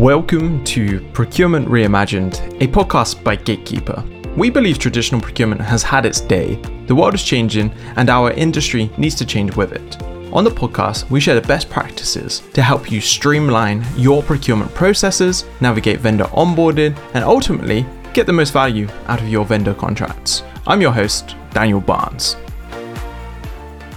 Welcome to Procurement Reimagined, a podcast by Gatekeeper. We believe traditional procurement has had its day, the world is changing, and our industry needs to change with it. On the podcast, we share the best practices to help you streamline your procurement processes, navigate vendor onboarding, and ultimately get the most value out of your vendor contracts. I'm your host, Daniel Barnes.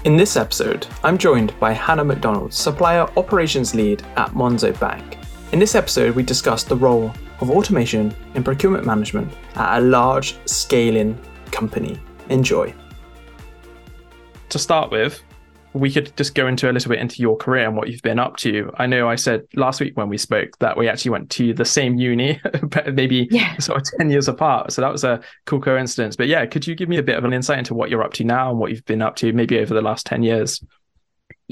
In this episode, I'm joined by Hannah MacDonald, Supplier Operations Lead at Monzo Bank. In this episode, we discussed the role of automation in procurement management at a large scaling company. Enjoy. To start with, we could just go into a little bit into your career and what you've been up to. I know I said last week when we spoke that we actually went to the same uni, but maybe yeah. sort of 10 years apart. So that was a cool coincidence. But yeah, could you give me a bit of an insight into what you're up to now and what you've been up to maybe over the last 10 years?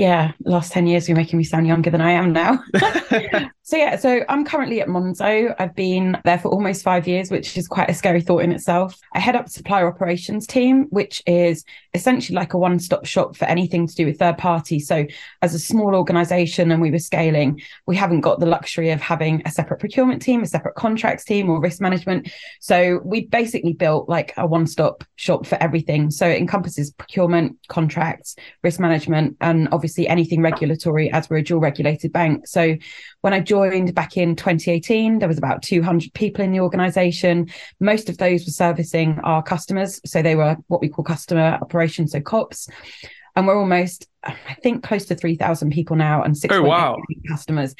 Yeah, the last 10 years, you're making me sound younger than I am now. so, yeah, so I'm currently at Monzo. I've been there for almost five years, which is quite a scary thought in itself. I head up the supplier operations team, which is essentially like a one stop shop for anything to do with third parties. So, as a small organization and we were scaling, we haven't got the luxury of having a separate procurement team, a separate contracts team, or risk management. So, we basically built like a one stop shop for everything. So, it encompasses procurement, contracts, risk management, and obviously anything regulatory as we're a dual regulated bank. So when I joined back in 2018, there was about 200 people in the organization. Most of those were servicing our customers. So they were what we call customer operations, so COPS. And we're almost, I think, close to 3,000 people now and 6 oh, wow. customers.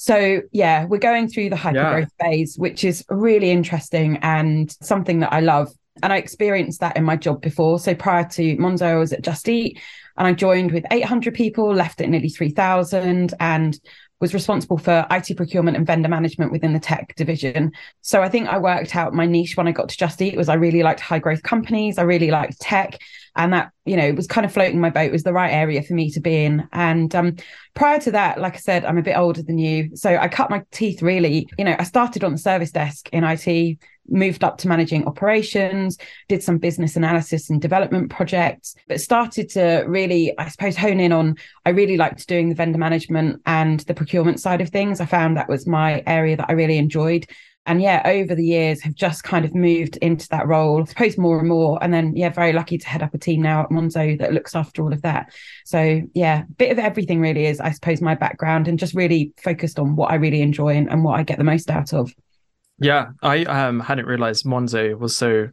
So yeah, we're going through the hypergrowth yeah. phase, which is really interesting and something that I love. And I experienced that in my job before. So prior to Monzo, I was at Just Eat and I joined with 800 people, left at nearly 3,000, and was responsible for IT procurement and vendor management within the tech division. So I think I worked out my niche when I got to Just Eat was I really liked high growth companies. I really liked tech. And that, you know, was kind of floating my boat was the right area for me to be in. And um, prior to that, like I said, I'm a bit older than you. So I cut my teeth really, you know, I started on the service desk in IT, moved up to managing operations, did some business analysis and development projects, but started to really, I suppose, hone in on I really liked doing the vendor management and the procurement side of things. I found that was my area that I really enjoyed. And yeah, over the years have just kind of moved into that role, I suppose more and more. And then yeah, very lucky to head up a team now at Monzo that looks after all of that. So yeah, bit of everything really is, I suppose, my background and just really focused on what I really enjoy and, and what I get the most out of. Yeah, I um, hadn't realized Monzo was so.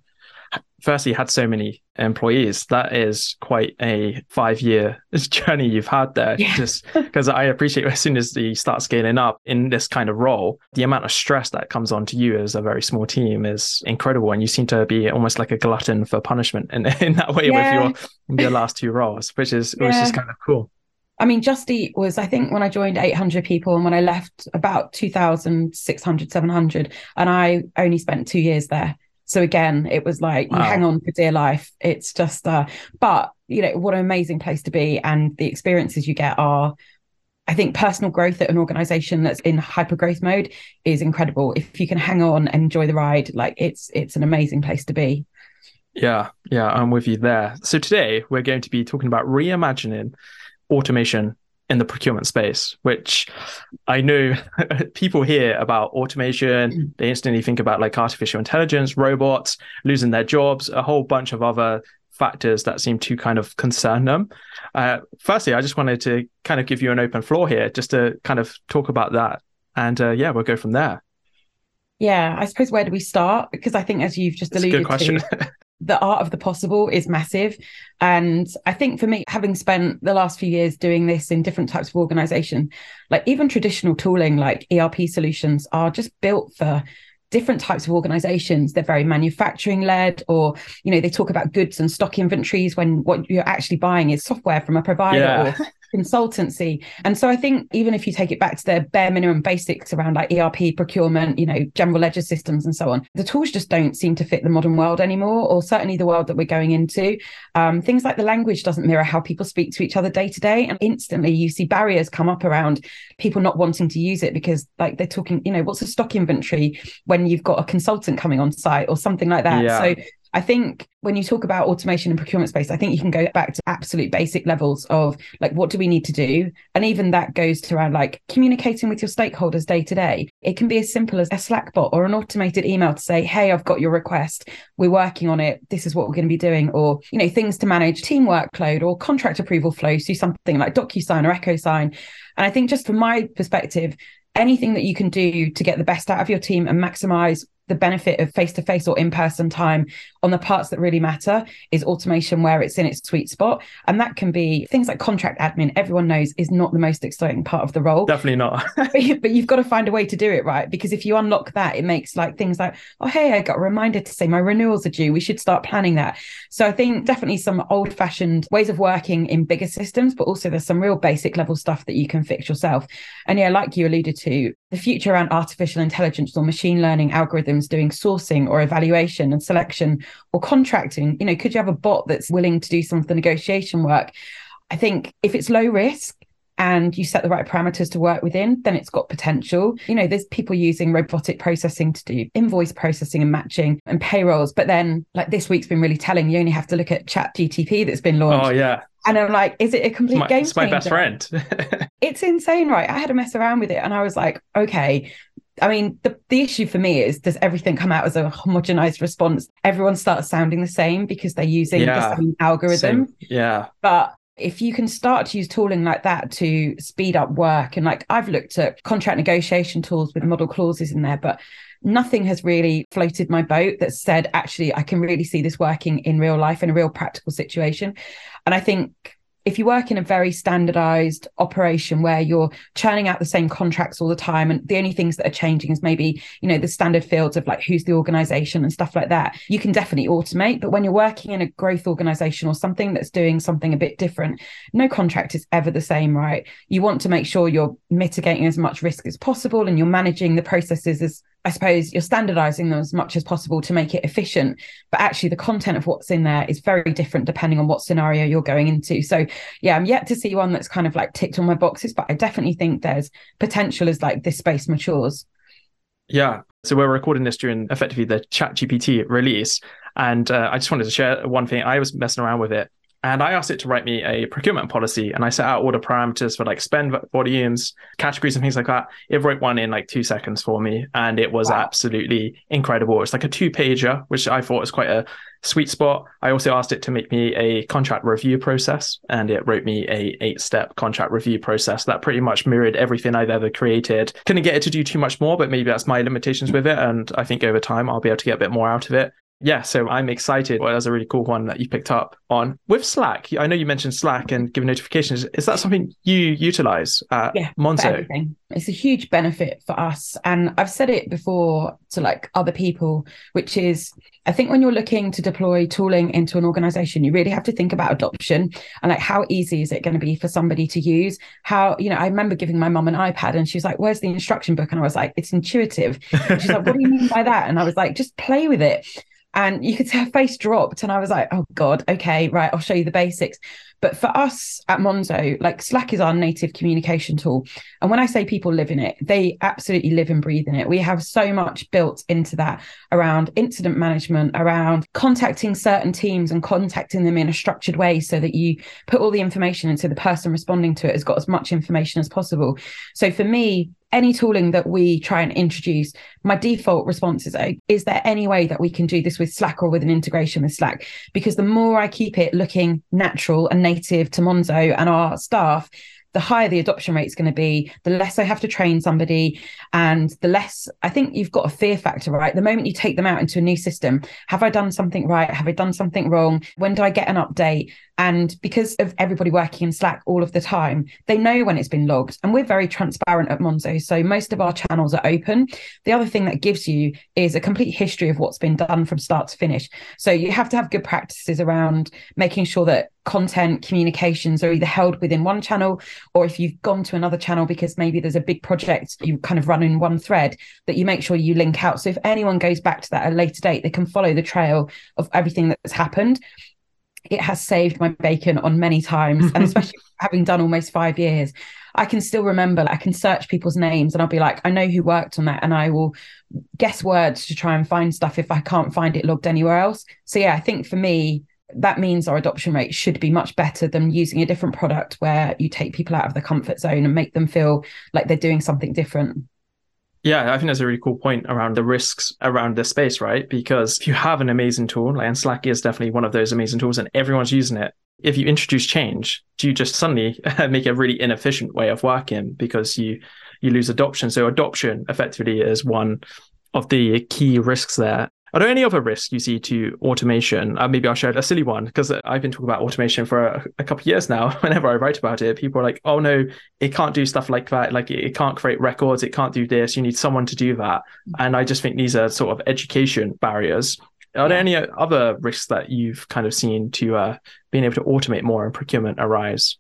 Firstly, had so many employees. That is quite a five-year journey you've had there. Yeah. Just because I appreciate as soon as you start scaling up in this kind of role, the amount of stress that comes onto you as a very small team is incredible, and you seem to be almost like a glutton for punishment in in that way yeah. with your your last two roles, which is yeah. which is kind of cool. I mean, Just Eat was, I think, when I joined 800 people and when I left about 2,600, 700. And I only spent two years there. So again, it was like wow. you hang on for dear life. It's just, uh, but you know, what an amazing place to be. And the experiences you get are, I think personal growth at an organization that's in hyper growth mode is incredible. If you can hang on and enjoy the ride, like it's, it's an amazing place to be. Yeah. Yeah. I'm with you there. So today we're going to be talking about reimagining automation in the procurement space, which I know people hear about automation, mm. they instantly think about like artificial intelligence, robots, losing their jobs, a whole bunch of other factors that seem to kind of concern them. Uh, firstly, I just wanted to kind of give you an open floor here just to kind of talk about that. And uh, yeah, we'll go from there. Yeah, I suppose where do we start? Because I think, as you've just alluded to, the art of the possible is massive. And I think for me, having spent the last few years doing this in different types of organization, like even traditional tooling like ERP solutions are just built for different types of organizations they're very manufacturing led or you know they talk about goods and stock inventories when what you're actually buying is software from a provider yeah. or consultancy. And so I think even if you take it back to the bare minimum basics around like ERP procurement, you know, general ledger systems and so on, the tools just don't seem to fit the modern world anymore, or certainly the world that we're going into. Um, things like the language doesn't mirror how people speak to each other day to day. And instantly you see barriers come up around people not wanting to use it because like they're talking, you know, what's a stock inventory when you've got a consultant coming on site or something like that. Yeah. So I think when you talk about automation and procurement space, I think you can go back to absolute basic levels of like, what do we need to do? And even that goes to around like communicating with your stakeholders day to day. It can be as simple as a Slack bot or an automated email to say, Hey, I've got your request. We're working on it. This is what we're going to be doing. Or, you know, things to manage team workload or contract approval flows through something like DocuSign or EchoSign. And I think just from my perspective, anything that you can do to get the best out of your team and maximize the benefit of face to face or in person time on the parts that really matter is automation where it's in its sweet spot. And that can be things like contract admin, everyone knows is not the most exciting part of the role. Definitely not. but, you've got to find a way to do it right. Because if you unlock that, it makes like things like, oh, hey, I got a reminder to say my renewals are due. We should start planning that. So I think definitely some old fashioned ways of working in bigger systems, but also there's some real basic level stuff that you can fix yourself. And yeah, like you alluded to, the future around artificial intelligence or machine learning algorithms doing sourcing or evaluation and selection or contracting you know could you have a bot that's willing to do some of the negotiation work i think if it's low risk and you set the right parameters to work within, then it's got potential. You know, there's people using robotic processing to do invoice processing and matching and payrolls. But then, like this week's been really telling. You only have to look at Chat GTP that's been launched. Oh yeah. And I'm like, is it a complete my, game It's my best friend. it's insane, right? I had to mess around with it and I was like, okay. I mean, the, the issue for me is does everything come out as a homogenized response? Everyone starts sounding the same because they're using yeah, the same algorithm. Same. Yeah. But if you can start to use tooling like that to speed up work, and like I've looked at contract negotiation tools with model clauses in there, but nothing has really floated my boat that said, actually, I can really see this working in real life in a real practical situation. And I think if you work in a very standardized operation where you're churning out the same contracts all the time and the only things that are changing is maybe you know the standard fields of like who's the organization and stuff like that you can definitely automate but when you're working in a growth organization or something that's doing something a bit different no contract is ever the same right you want to make sure you're mitigating as much risk as possible and you're managing the processes as I suppose you're standardizing them as much as possible to make it efficient. But actually, the content of what's in there is very different depending on what scenario you're going into. So, yeah, I'm yet to see one that's kind of like ticked all my boxes, but I definitely think there's potential as like this space matures. Yeah. So, we're recording this during effectively the Chat GPT release. And uh, I just wanted to share one thing. I was messing around with it and I asked it to write me a procurement policy and I set out all the parameters for like spend volumes, categories, and things like that. It wrote one in like two seconds for me. And it was wow. absolutely incredible. It's like a two pager, which I thought was quite a sweet spot. I also asked it to make me a contract review process and it wrote me a eight step contract review process that pretty much mirrored everything I've ever created. Couldn't get it to do too much more, but maybe that's my limitations with it. And I think over time I'll be able to get a bit more out of it yeah, so I'm excited. Well, that's a really cool one that you picked up on with Slack. I know you mentioned Slack and giving notifications. Is that something you utilize at yeah, Monzo? It's a huge benefit for us. And I've said it before to like other people, which is I think when you're looking to deploy tooling into an organization, you really have to think about adoption and like how easy is it going to be for somebody to use? How, you know, I remember giving my mom an iPad and she's like, Where's the instruction book? And I was like, It's intuitive. she's like, What do you mean by that? And I was like, Just play with it and you could see her face dropped and i was like oh god okay right i'll show you the basics. But for us at monzo like slack is our native communication tool. And when i say people live in it they absolutely live and breathe in it. We have so much built into that around incident management around contacting certain teams and contacting them in a structured way so that you put all the information into the person responding to it has got as much information as possible. So for me any tooling that we try and introduce, my default response is, oh, is there any way that we can do this with Slack or with an integration with Slack? Because the more I keep it looking natural and native to Monzo and our staff, the higher the adoption rate is going to be, the less I have to train somebody, and the less I think you've got a fear factor, right? The moment you take them out into a new system, have I done something right? Have I done something wrong? When do I get an update? And because of everybody working in Slack all of the time, they know when it's been logged. And we're very transparent at Monzo. So most of our channels are open. The other thing that gives you is a complete history of what's been done from start to finish. So you have to have good practices around making sure that content communications are either held within one channel or if you've gone to another channel because maybe there's a big project you kind of run in one thread that you make sure you link out so if anyone goes back to that at a later date they can follow the trail of everything that's happened it has saved my bacon on many times and especially having done almost five years I can still remember, I can search people's names and I'll be like, I know who worked on that. And I will guess words to try and find stuff if I can't find it logged anywhere else. So, yeah, I think for me, that means our adoption rate should be much better than using a different product where you take people out of the comfort zone and make them feel like they're doing something different. Yeah, I think that's a really cool point around the risks around this space, right? Because if you have an amazing tool, and Slack is definitely one of those amazing tools, and everyone's using it, if you introduce change, do you just suddenly make a really inefficient way of working because you you lose adoption? So adoption effectively is one of the key risks there. Are there any other risks you see to automation? Uh, maybe I'll share a silly one because I've been talking about automation for a, a, couple of years now. Whenever I write about it, people are like, "Oh no, it can't do stuff like that. Like it, it can't create records. It can't do this. You need someone to do that." And I just think these are sort of education barriers. Are there any other risks that you've kind of seen to uh, being able to automate more in procurement arise?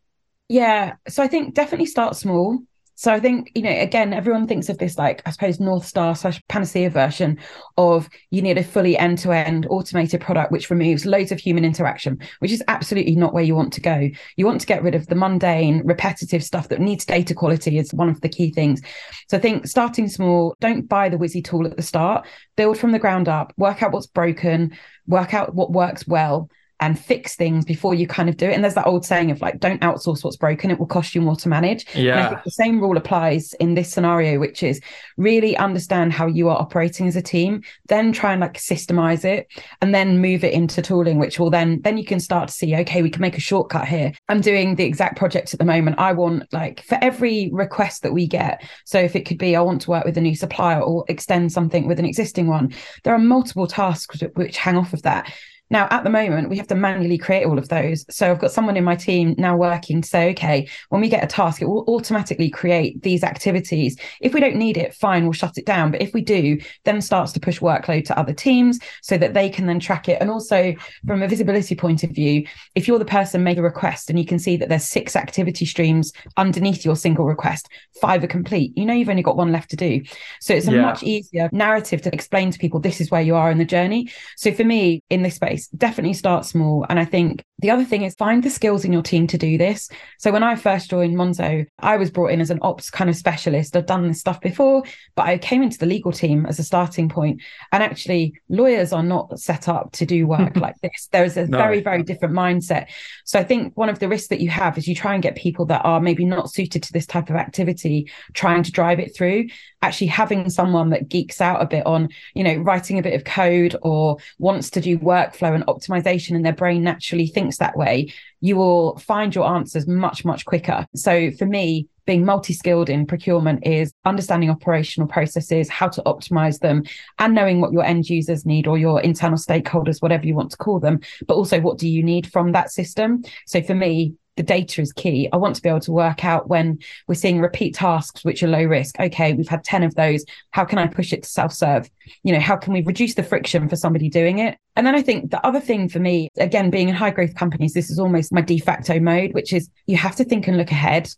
Yeah, so I think definitely start small. So I think, you know, again, everyone thinks of this like, I suppose, North Star slash panacea version of you need a fully end to end automated product which removes loads of human interaction, which is absolutely not where you want to go. You want to get rid of the mundane, repetitive stuff that needs data quality, is one of the key things. So I think starting small, don't buy the Whizzy tool at the start, build from the ground up, work out what's broken, work out what works well and fix things before you kind of do it. And there's that old saying of like, don't outsource what's broken, it will cost you more to manage. Yeah. the same rule applies in this scenario, which is really understand how you are operating as a team, then try and like systemize it and then move it into tooling, which will then then you can start to see, okay, we can make a shortcut here. I'm doing the exact project at the moment. I want like for every request that we get. So if it could be I want to work with a new supplier or extend something with an existing one, there are multiple tasks which hang off of that now, at the moment, we have to manually create all of those. So I've got someone in my team now working to say, okay, when we get a task, it will automatically create these activities. If we don't need it, fine, we'll shut it down. But if we do, then starts to push workload to other teams so that they can then track it. And also from a visibility point of view, if you're the person make a request and you can see that there's six activity streams underneath your single request, five are complete, you know you've only got one left to do. So it's a yeah. much easier narrative to explain to people this is where you are in the journey. So for me, in this space, definitely start small. And I think the other thing is find the skills in your team to do this. So when I first joined Monzo, I was brought in as an ops kind of specialist. I'd done this stuff before, but I came into the legal team as a starting point. And actually, lawyers are not set up to do work like this. There is a no. very, very different mindset. So I think one of the risks that you have is you try and get people that are maybe not suited to this type of activity, trying to drive it through. Actually, having someone that geeks out a bit on, you know, writing a bit of code or wants to do workflow and optimization, and their brain naturally thinks that way, you will find your answers much, much quicker. So for me, being multi skilled in procurement is understanding operational processes, how to optimize them, and knowing what your end users need or your internal stakeholders, whatever you want to call them. But also, what do you need from that system? So for me, the data is key. I want to be able to work out when we're seeing repeat tasks which are low risk. Okay, we've had 10 of those. How can I push it to self serve? You know, how can we reduce the friction for somebody doing it? And then I think the other thing for me, again, being in high growth companies, this is almost my de facto mode, which is you have to think and look ahead.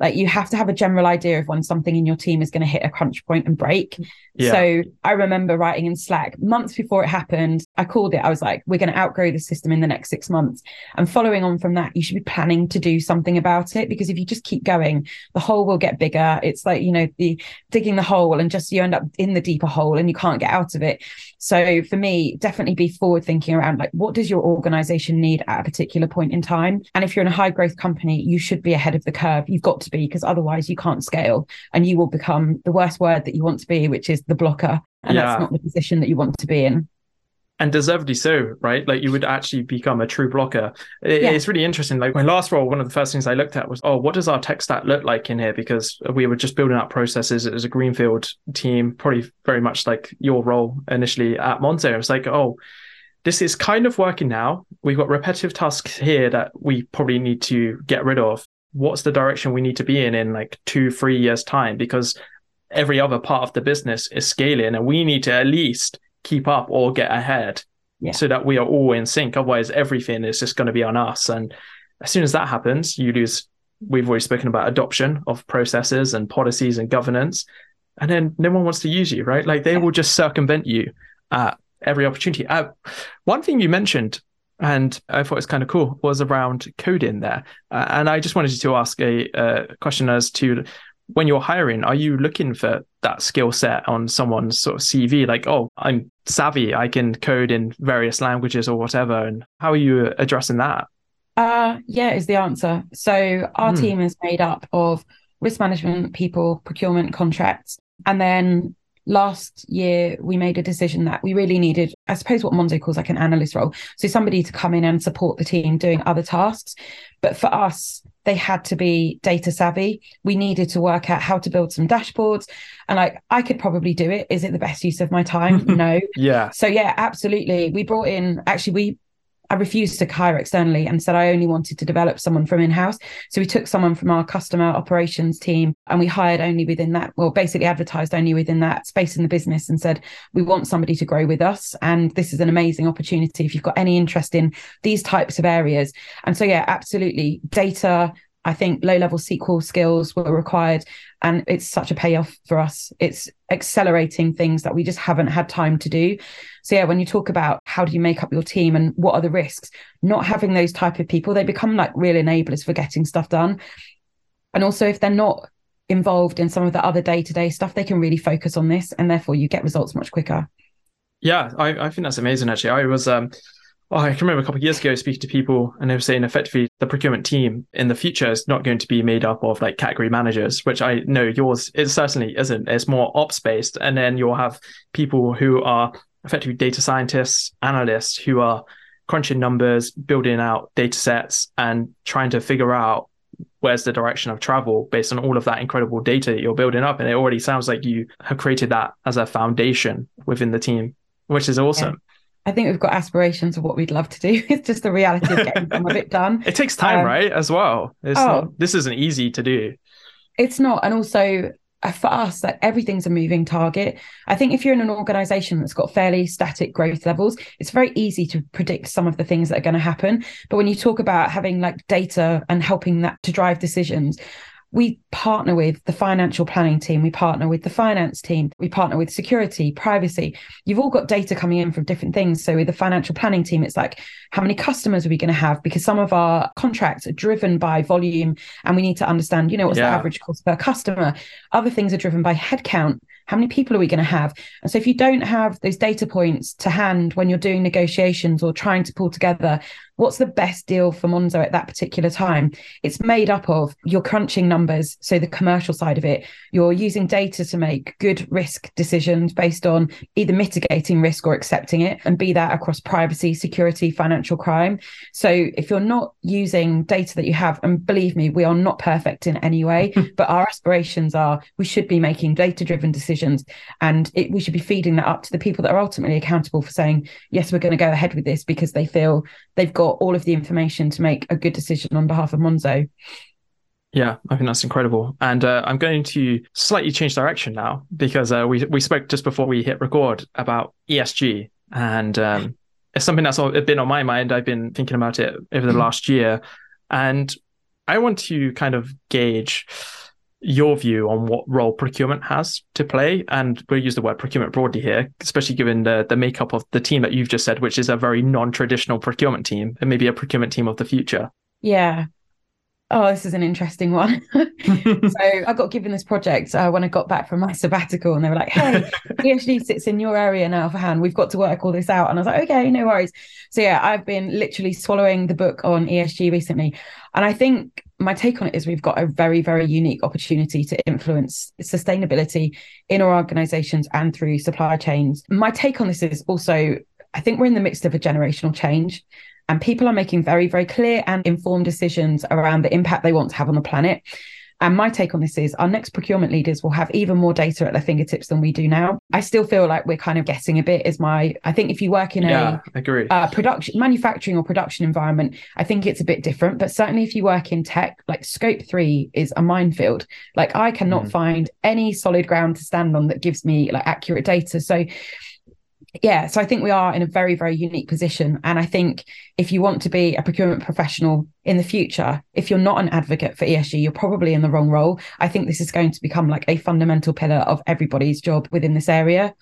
Like you have to have a general idea of when something in your team is going to hit a crunch point and break. Yeah. So I remember writing in Slack months before it happened. I called it. I was like, we're going to outgrow the system in the next six months. And following on from that, you should be planning to do something about it because if you just keep going, the hole will get bigger. It's like, you know, the digging the hole and just you end up in the deeper hole and you can't get out of it. So for me, definitely be forward thinking around like, what does your organization need at a particular point in time? And if you're in a high growth company, you should be ahead of the curve. You've got to be because otherwise you can't scale and you will become the worst word that you want to be, which is the blocker. And yeah. that's not the position that you want to be in and deservedly so, right? Like you would actually become a true blocker. It, yeah. It's really interesting. Like my last role, one of the first things I looked at was, oh, what does our tech stack look like in here? Because we were just building up processes. It was a greenfield team, probably very much like your role initially at Monzo. It was like, oh, this is kind of working now. We've got repetitive tasks here that we probably need to get rid of what's the direction we need to be in in like two, three years' time? Because every other part of the business is scaling and we need to at least keep up or get ahead yeah. so that we are all in sync. Otherwise, everything is just going to be on us. And as soon as that happens, you lose. We've already spoken about adoption of processes and policies and governance. And then no one wants to use you, right? Like they will just circumvent you at every opportunity. Uh, one thing you mentioned and I thought it's kind of cool was around coding there. Uh, and I just wanted to ask a, a, question as to when you're hiring, are you looking for that skill set on someone's sort of CV? Like, oh, I'm savvy, I can code in various languages or whatever. And how are you addressing that? Uh, yeah, is the answer. So our mm. team is made up of risk management people, procurement contracts, and then last year we made a decision that we really needed i suppose what monzo calls like an analyst role. So somebody to come in and support the team doing other tasks. But for us they had to be data savvy. We needed to work out how to build some dashboards. And like i could probably do it. Is it the best use of my time? No. Yeah. So yeah absolutely. We brought in actually we I refused to hire externally and said I only wanted to develop someone from in house. So we took someone from our customer operations team and we hired only within that, well, basically advertised only within that space in the business and said, we want somebody to grow with us. And this is an amazing opportunity if you've got any interest in these types of areas. And so, yeah, absolutely. Data, I think low level SQL skills were required. And it's such a payoff for us. It's accelerating things that we just haven't had time to do. So, yeah, when you talk about how do you make up your team and what are the risks, not having those type of people, they become like real enablers for getting stuff done. And also, if they're not involved in some of the other day to day stuff, they can really focus on this. And therefore, you get results much quicker. Yeah, I, I think that's amazing, actually. I was, um, Oh, I can remember a couple of years ago speaking to people and they were saying effectively the procurement team in the future is not going to be made up of like category managers, which I know yours it certainly isn't. It's more ops based. And then you'll have people who are effectively data scientists, analysts who are crunching numbers, building out data sets and trying to figure out where's the direction of travel based on all of that incredible data that you're building up. And it already sounds like you have created that as a foundation within the team, which is awesome. Yeah. I think we've got aspirations of what we'd love to do. It's just the reality of getting some of it done. It takes time, um, right? As well. It's oh, not, this isn't easy to do. It's not. And also uh, for us, that like, everything's a moving target. I think if you're in an organization that's got fairly static growth levels, it's very easy to predict some of the things that are going to happen. But when you talk about having like data and helping that to drive decisions, we partner with the financial planning team, we partner with the finance team, we partner with security, privacy. You've all got data coming in from different things. So with the financial planning team, it's like, how many customers are we going to have? Because some of our contracts are driven by volume and we need to understand, you know, what's yeah. the average cost per customer. Other things are driven by headcount. How many people are we going to have? And so if you don't have those data points to hand when you're doing negotiations or trying to pull together what's the best deal for Monzo at that particular time? It's made up of your crunching numbers, so the commercial side of it. You're using data to make good risk decisions based on either mitigating risk or accepting it, and be that across privacy, security, financial crime. So if you're not using data that you have, and believe me, we are not perfect in any way, but our aspirations are we should be making data driven decisions and it, we should be feeding that up to the people that are ultimately accountable for saying, yes, we're going to go ahead with this because they feel they've got all of the information to make a good decision on behalf of Monzo. Yeah, I think that's incredible. And uh, I'm going to slightly change direction now because uh, we we spoke just before we hit record about ESG, and um, it's something that's been on my mind. I've been thinking about it over the mm-hmm. last year, and I want to kind of gauge your view on what role procurement has to play. And we'll use the word procurement broadly here, especially given the, the makeup of the team that you've just said, which is a very non traditional procurement team and maybe a procurement team of the future. Yeah. Oh, this is an interesting one. so I got given this project uh, when I got back from my sabbatical, and they were like, "Hey, ESG sits in your area now for hand. We've got to work all this out." And I was like, "Okay, no worries." So yeah, I've been literally swallowing the book on ESG recently, and I think my take on it is we've got a very, very unique opportunity to influence sustainability in our organizations and through supply chains. My take on this is also I think we're in the midst of a generational change, and people are making very, very clear and informed decisions around the impact they want to have on the planet. And my take on this is our next procurement leaders will have even more data at their fingertips than we do now. I still feel like we're kind of guessing a bit. Is my I think if you work in yeah, a agree. Uh, production manufacturing or production environment, I think it's a bit different. But certainly if you work in tech, like scope three is a minefield. Like I cannot mm. find any solid ground to stand on that gives me like accurate data. So yeah, so I think we are in a very, very unique position. And I think if you want to be a procurement professional in the future, if you're not an advocate for ESG, you're probably in the wrong role. I think this is going to become like a fundamental pillar of everybody's job within this area.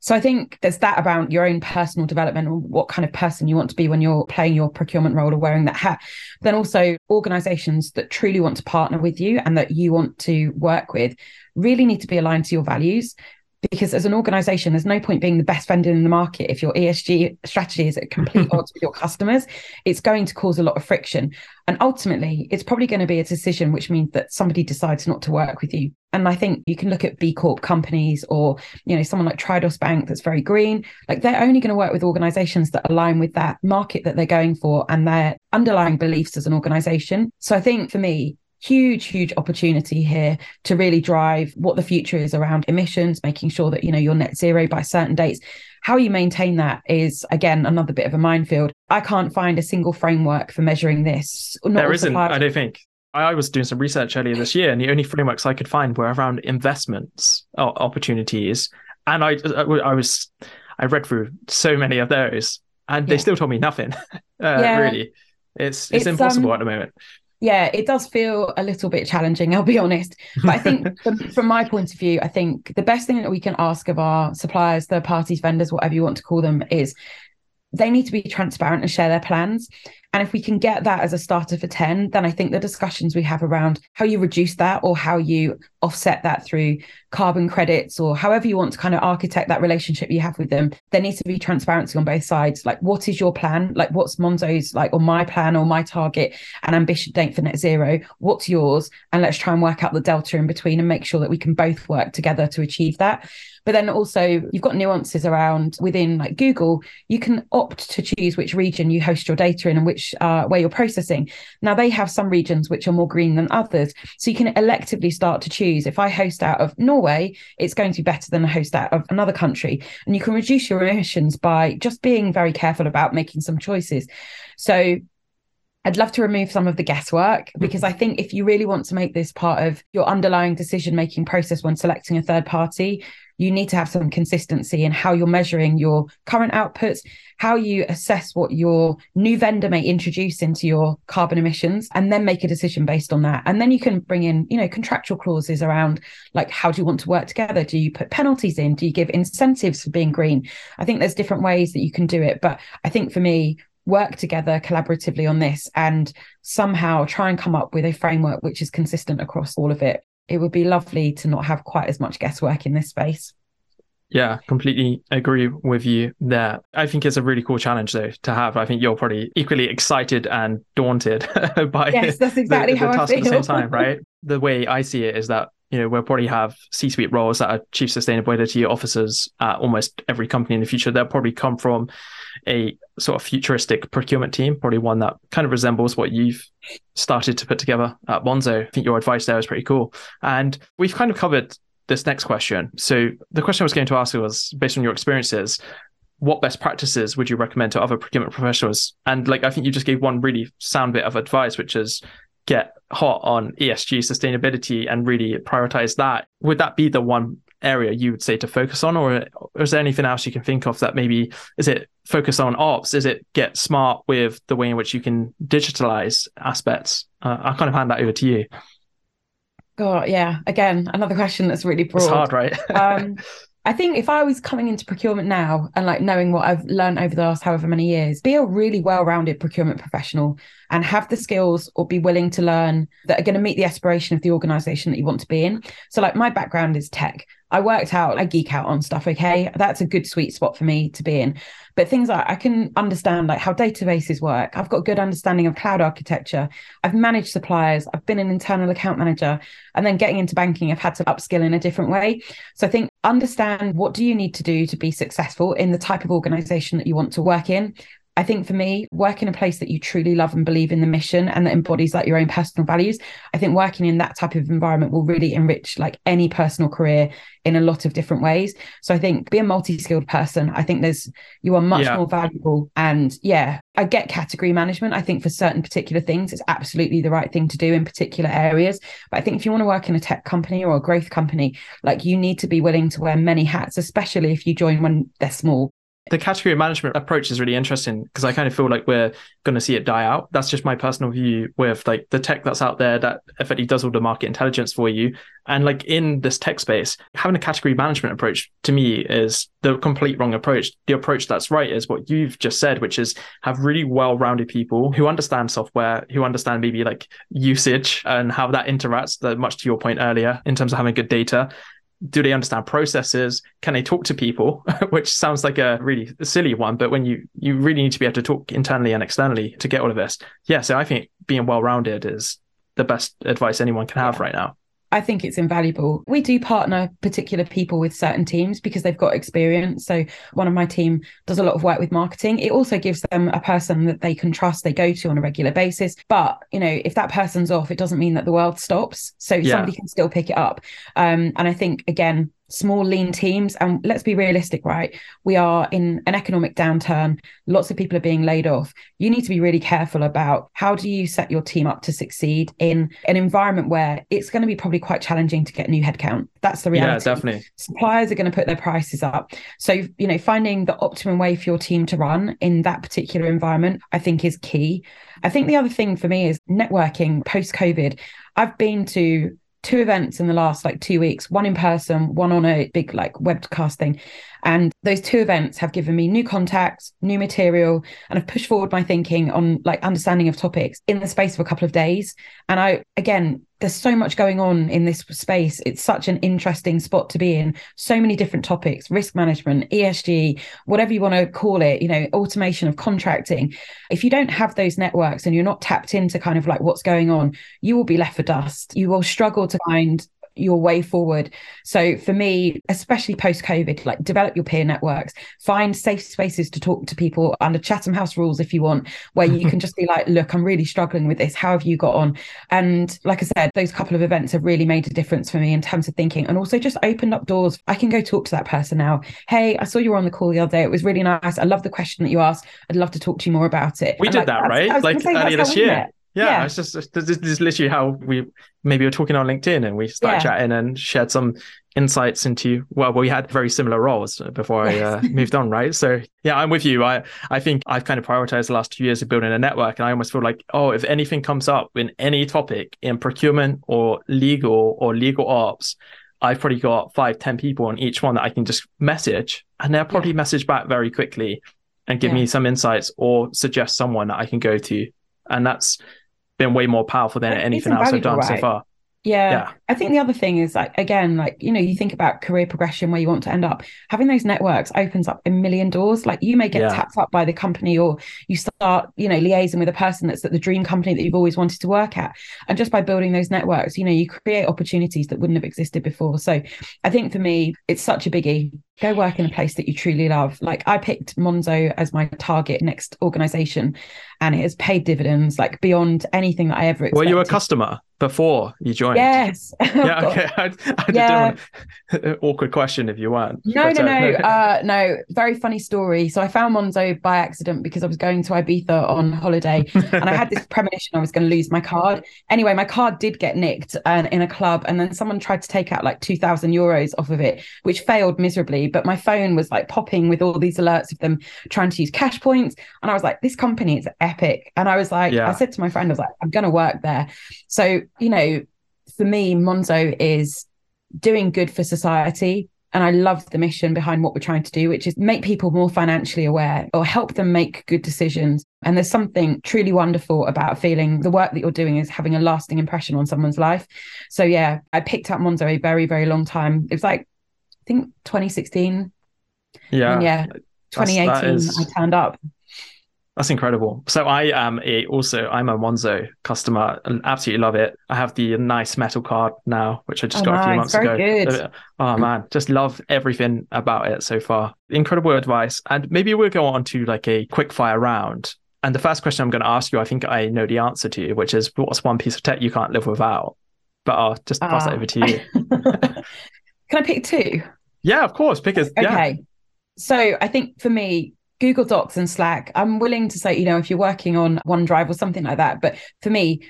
So I think there's that about your own personal development and what kind of person you want to be when you're playing your procurement role or wearing that hat. Then also organizations that truly want to partner with you and that you want to work with really need to be aligned to your values because as an organization there's no point being the best vendor in the market if your esg strategy is at complete odds with your customers. It's going to cause a lot of friction. And ultimately it's probably going to be a decision which means that somebody decides not to work with you. And i think you can look at b corp companies or you know someone like Triodos Bank that's very green. Like they're only going to work with organizations that align with that market that they're going for and their underlying beliefs as an organization. So i think for me huge huge opportunity here to really drive what the future is around emissions making sure that you know you're net zero by certain dates how you maintain that is again another bit of a minefield i can't find a single framework for measuring this there isn't i don't think I was doing some research earlier this year, and the only frameworks I could find were around investments opportunities. And I, I was, I read through so many of those, and they yeah. still told me nothing. uh, yeah. Really, it's it's, it's impossible um, at the moment yeah, it does feel a little bit challenging, I'll be honest. But I think from, from, my point of view, I think the best thing that we can ask of our suppliers, third parties, vendors, whatever you want to call them, is they need to be transparent and share their plans. And if we can get that as a starter for 10, then I think the discussions we have around how you reduce that or how you offset that through carbon credits or however you want to kind of architect that relationship you have with them, there needs to be transparency on both sides. Like, what is your plan? Like, what's Monzo's like, or my plan or my target and ambition date for net zero? What's yours? And let's try and work out the delta in between and make sure that we can both work together to achieve that. But then also you've got nuances around within like Google, you can opt to choose which region you host your data in and which uh, where you're processing. Now they have some regions which are more green than others. So you can electively start to choose if I host out of Norway, it's going to be better than a host out of another country. And you can reduce your emissions by just being very careful about making some choices. So I'd love to remove some of the guesswork because I think if you really want to make this part of your underlying decision making process when selecting a third party, you need to have some consistency in how you're measuring your current outputs, how you assess what your new vendor may introduce into your carbon emissions, and then make a decision based on that. And then you can bring in, you know, contractual clauses around like how do you want to work together? Do you put penalties in? Do you give incentives for being green? I think there's different ways that you can do it. But I think for me, work together collaboratively on this and somehow try and come up with a framework which is consistent across all of it it would be lovely to not have quite as much guesswork in this space. Yeah, completely agree with you there. I think it's a really cool challenge though to have. I think you're probably equally excited and daunted by yes, that's exactly the, how the task I feel. at the same time, right? the way I see it is that you know we'll probably have C-suite roles that are chief sustainability officers at almost every company in the future. They'll probably come from a sort of futuristic procurement team, probably one that kind of resembles what you've started to put together at Monzo. I think your advice there is pretty cool. And we've kind of covered this next question. So the question I was going to ask was based on your experiences, what best practices would you recommend to other procurement professionals? And like I think you just gave one really sound bit of advice, which is get hot on ESG sustainability and really prioritize that. Would that be the one area you would say to focus on, or, or is there anything else you can think of that maybe is it focus on ops? Is it get smart with the way in which you can digitalize aspects? Uh, I'll kind of hand that over to you. God, yeah. Again, another question that's really broad. It's hard, right? um, I think if I was coming into procurement now and like knowing what I've learned over the last however many years, be a really well-rounded procurement professional and have the skills or be willing to learn that are going to meet the aspiration of the organization that you want to be in. So like my background is tech. I worked out, I geek out on stuff. Okay. That's a good sweet spot for me to be in. But things like I can understand like how databases work. I've got a good understanding of cloud architecture. I've managed suppliers. I've been an internal account manager. And then getting into banking, I've had to upskill in a different way. So I think understand what do you need to do to be successful in the type of organization that you want to work in I think for me, work in a place that you truly love and believe in the mission and that embodies like your own personal values. I think working in that type of environment will really enrich like any personal career in a lot of different ways. So I think be a multi-skilled person. I think there's you are much yeah. more valuable. And yeah, I get category management. I think for certain particular things, it's absolutely the right thing to do in particular areas. But I think if you want to work in a tech company or a growth company, like you need to be willing to wear many hats, especially if you join when they're small The category management approach is really interesting because I kind of feel like we're going to see it die out. That's just my personal view with like the tech that's out there that effectively does all the market intelligence for you. And like in this tech space, having a category management approach to me is the complete wrong approach. The approach that's right is what you've just said, which is have really well-rounded people who understand software, who understand maybe like usage and how that interacts, much to your point earlier, in terms of having good data do they understand processes? Can they talk to people? Which sounds like a really silly one but when you you really need to be able to talk internally and externally to get all of this. Yeah so i think being well rounded is the best advice anyone can have yeah. right now I think it's invaluable. We do partner particular people with certain teams because they've got experience. So one of my team does a lot of work with marketing. It also gives them a person that they can trust, they go to on a regular basis. But, you know, if that person's off, it doesn't mean that the world stops. So yeah. somebody can still pick it up. Um, and I think, again, small lean teams. And let's be realistic right? We are in an economic downturn. Lots of people are being laid off. You need to be really careful about how do you set your team up to succeed in an environment where it's going to be probably quite challenging to get new headcount. That's the reality. yeah definitely. Suppliers are going to put their prices up. So you know finding the optimum way for your team to run in that particular environment i think is key. I think the other thing for me is networking post covid i've been to two events in the last like two weeks, one in person, one on a big like webcast thing. And those two events have given me new contacts, new material, and I've pushed forward my thinking on like understanding of topics in the space of a couple of days. And I, again, there's so much going on in this space. It's such an interesting spot to be in. So many different topics, risk management, ESG, whatever you want to call it, you know, automation of contracting. If you don't have those networks and you're not tapped into kind of like what's going on, you will be left for dust. You will struggle to find your way forward. So for me, especially post COVID, like develop your peer networks, find safe spaces to talk to people under Chatham House rules if you want, where you can just be like, look, I'm really struggling with this. How have you got on? And like I said, those couple of events have really made a difference for me in terms of thinking and also just opened up doors. I can go talk to that person now. Hey, I saw you were on the call the other day. It was really nice. I love the question that you asked. I'd love to talk to you more about it. We and did like, that, right? Like earlier this year. Yeah, yeah, it's just this, this is literally how we maybe we were talking on LinkedIn and we started yeah. chatting and shared some insights into well, we had very similar roles before I uh, moved on, right? So yeah, I'm with you. I I think I've kind of prioritized the last two years of building a network, and I almost feel like oh, if anything comes up in any topic in procurement or legal or legal ops. I've probably got five, ten people on each one that I can just message, and they'll probably yeah. message back very quickly and give me some insights or suggest someone that I can go to. And that's been way more powerful than anything else I've done right? so far. Yeah. yeah. I think the other thing is like again, like, you know, you think about career progression where you want to end up. Having those networks opens up a million doors. Like you may get yeah. tapped up by the company or you start, you know, liaising with a person that's at the dream company that you've always wanted to work at. And just by building those networks, you know, you create opportunities that wouldn't have existed before. So I think for me, it's such a biggie go work in a place that you truly love. Like I picked Monzo as my target next organization and it has paid dividends like beyond anything that I ever expected. Were you a customer before you joined? Yes. yeah, okay. I, I yeah. didn't awkward question if you weren't. No, but, no, uh, no. Uh, no, very funny story. So I found Monzo by accident because I was going to Ibiza on holiday and I had this premonition I was going to lose my card. Anyway, my card did get nicked uh, in a club and then someone tried to take out like 2000 euros off of it, which failed miserably but my phone was like popping with all these alerts of them trying to use cash points. And I was like, this company is epic. And I was like, yeah. I said to my friend, I was like, I'm going to work there. So, you know, for me, Monzo is doing good for society. And I love the mission behind what we're trying to do, which is make people more financially aware or help them make good decisions. And there's something truly wonderful about feeling the work that you're doing is having a lasting impression on someone's life. So, yeah, I picked up Monzo a very, very long time. It was like I think 2016. Yeah. And yeah. 2018, is, I turned up. That's incredible. So I am a also I'm a Monzo customer and absolutely love it. I have the nice metal card now, which I just oh, got nice. a few months Very ago. Good. Oh man, just love everything about it so far. Incredible advice. And maybe we'll go on to like a quick fire round. And the first question I'm going to ask you, I think I know the answer to, which is what's one piece of tech you can't live without? But I'll just pass uh, that over to you. Can I pick two? Yeah, of course. Pick a okay. Yeah. So I think for me, Google Docs and Slack, I'm willing to say, you know, if you're working on OneDrive or something like that. But for me,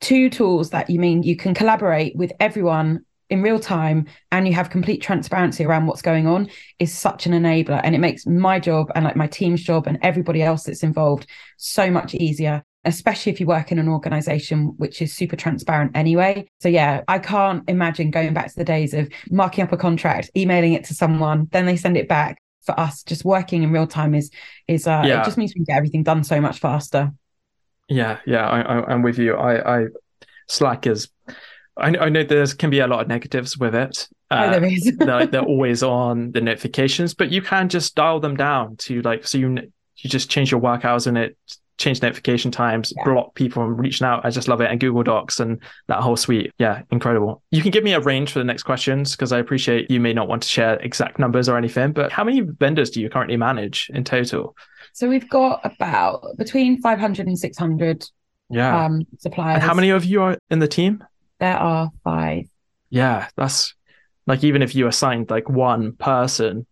two tools that you mean you can collaborate with everyone in real time and you have complete transparency around what's going on is such an enabler and it makes my job and like my team's job and everybody else that's involved so much easier especially if you work in an organization which is super transparent anyway. So, yeah, I can't imagine going back to the days of marking up a contract, emailing it to someone, then they send it back. For us, just working in real time is is uh, yeah. it just means we can get everything done so much faster. Yeah, yeah, I, am with you. I, I Slack is. I, I know there can be a lot of negatives with it. Uh, oh, there is. they're, they're always on the notifications, but you can just dial them down to like so you you just change your work hours and it change notification times, yeah. block people from reaching out. I just love it. And Google Docs and that whole suite. Yeah, incredible. You can give me a range for the next questions because I appreciate you may not want to share exact numbers or anything, but how many vendors do you currently manage in total? So we've got about between 500 and 600 yeah. um, suppliers. And how many of you are in the team? There are five. Yeah, that's like even if you assigned like one person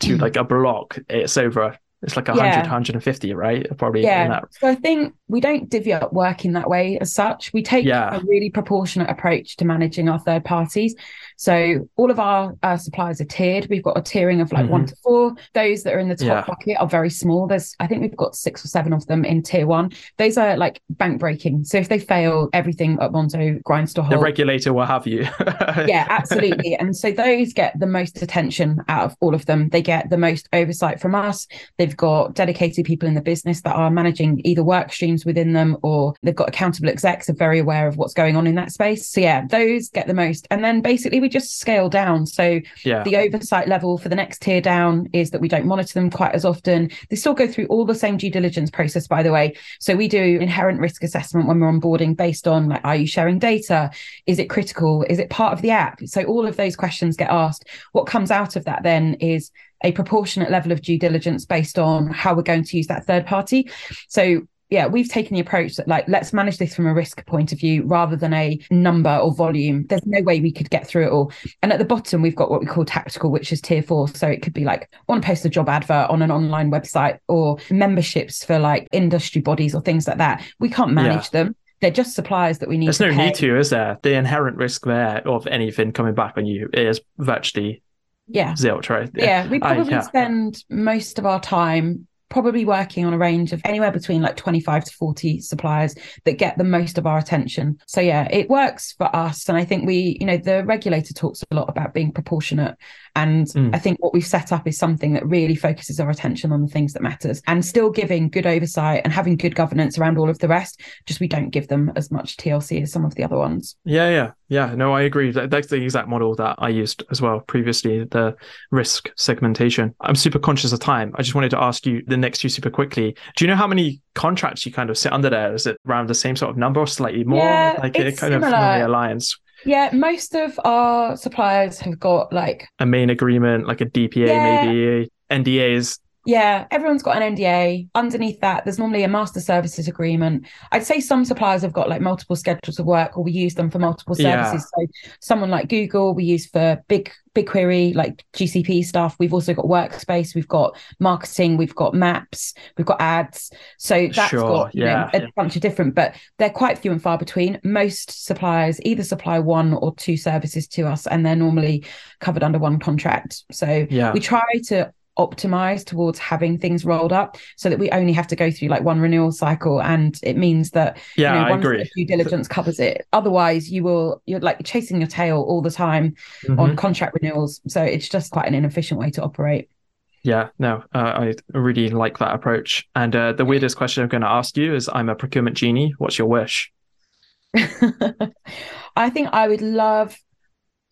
to like a block, it's over it's like 100, yeah. 150, right? Probably. Yeah. So I think we don't divvy up work in that way as such. We take yeah. a really proportionate approach to managing our third parties. So all of our uh, suppliers are tiered. We've got a tiering of like mm-hmm. one to four. Those that are in the top yeah. bucket are very small. There's, I think we've got six or seven of them in tier one. Those are like bank breaking. So if they fail, everything at Monzo grinds to a halt. The regulator will have you. yeah, absolutely. And so those get the most attention out of all of them. They get the most oversight from us. They've got dedicated people in the business that are managing either work streams within them or they've got accountable execs are very aware of what's going on in that space. So yeah, those get the most. And then basically we just scale down. So yeah. the oversight level for the next tier down is that we don't monitor them quite as often. They still go through all the same due diligence process, by the way. So we do inherent risk assessment when we're onboarding based on like, are you sharing data? Is it critical? Is it part of the app? So all of those questions get asked. What comes out of that then is a proportionate level of due diligence based on how we're going to use that third party. So yeah, we've taken the approach that like let's manage this from a risk point of view rather than a number or volume. There's no way we could get through it all. And at the bottom, we've got what we call tactical, which is tier four. So it could be like want to post a job advert on an online website or memberships for like industry bodies or things like that. We can't manage yeah. them they're just suppliers that we need. There's no pay. need to, is there? The inherent risk there of anything coming back on you is virtually yeah zilch, right? Yeah, yeah we probably I, yeah. spend most of our time probably working on a range of anywhere between like 25 to 40 suppliers that get the most of our attention. So yeah, it works for us. And I think we, you know, the regulator talks a lot about being proportionate and mm. I think what we've set up is something that really focuses our attention on the things that matters and still giving good oversight and having good governance around all of the rest. Just we don't give them as much TLC as some of the other ones. Yeah, yeah, yeah. No, I agree. That's the exact model that I used as well previously, the risk segmentation. I'm super conscious of time. I just wanted to ask you the next two super quickly. Do you know how many contracts you kind of sit under there? Is it around the same sort of number or slightly more? Yeah, like it kind similar. of alliance. Yeah, most of our suppliers have got like a main agreement, like a DPA, yeah. maybe NDAs. Yeah, everyone's got an NDA. Underneath that, there's normally a master services agreement. I'd say some suppliers have got like multiple schedules of work, or we use them for multiple services. Yeah. So, someone like Google, we use for big BigQuery, like GCP stuff. We've also got Workspace, we've got marketing, we've got maps, we've got ads. So that's sure, got yeah, know, a yeah. bunch of different, but they're quite few and far between. Most suppliers either supply one or two services to us, and they're normally covered under one contract. So yeah. we try to optimize towards having things rolled up so that we only have to go through like one renewal cycle and it means that yeah you know, I agree. due diligence covers it otherwise you will you're like chasing your tail all the time mm-hmm. on contract renewals so it's just quite an inefficient way to operate yeah, no, uh, I really like that approach. And uh, the weirdest question I'm going to ask you is I'm a procurement genie. What's your wish? I think I would love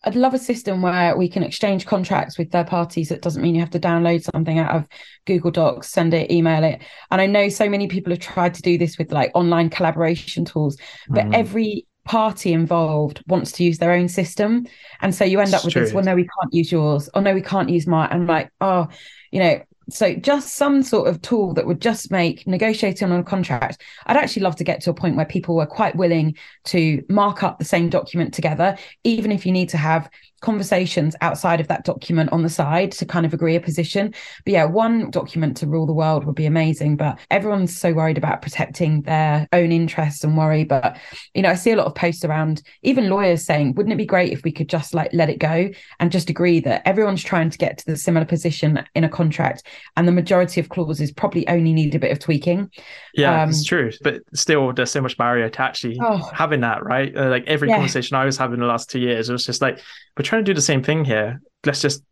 I'd love a system where we can exchange contracts with third parties. That doesn't mean you have to download something out of Google Docs, send it, email it. And I know so many people have tried to do this with like online collaboration tools, but mm. every party involved wants to use their own system. And so you end up with true. this, well, no, we can't use yours. Oh, no, we can't use mine. And like, oh, you know, so just some sort of tool that would just make negotiating on a contract. I'd actually love to get to a point where people were quite willing to mark up the same document together even if you need to have conversations outside of that document on the side to kind of agree a position. But yeah, one document to rule the world would be amazing. But everyone's so worried about protecting their own interests and worry. But, you know, I see a lot of posts around even lawyers saying, wouldn't it be great if we could just like let it go and just agree that everyone's trying to get to the similar position in a contract and the majority of clauses probably only need a bit of tweaking. Yeah, um, it's true. But still, there's so much barrier to actually oh, having that, right? Uh, like every yeah. conversation I was having the last two years, it was just like, we're trying to do the same thing here. Let's just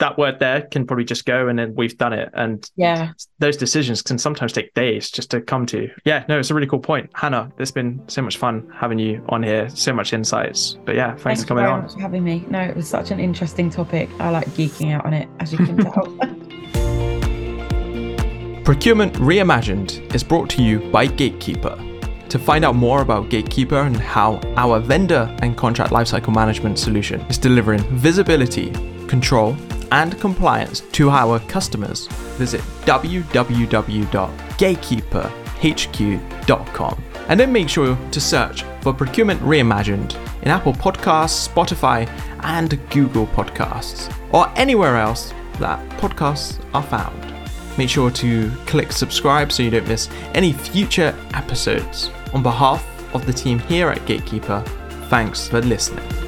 that word there can probably just go and then we've done it. And yeah, those decisions can sometimes take days just to come to. Yeah, no, it's a really cool point. Hannah, it's been so much fun having you on here, so much insights. But yeah, thanks Thank for coming on. Much for having me. No, it was such an interesting topic. I like geeking out on it, as you can tell. Procurement Reimagined is brought to you by Gatekeeper. To find out more about Gatekeeper and how our vendor and contract lifecycle management solution is delivering visibility, control, and compliance to our customers, visit www.gatekeeperhq.com. And then make sure to search for Procurement Reimagined in Apple Podcasts, Spotify, and Google Podcasts, or anywhere else that podcasts are found. Make sure to click subscribe so you don't miss any future episodes. On behalf of the team here at Gatekeeper, thanks for listening.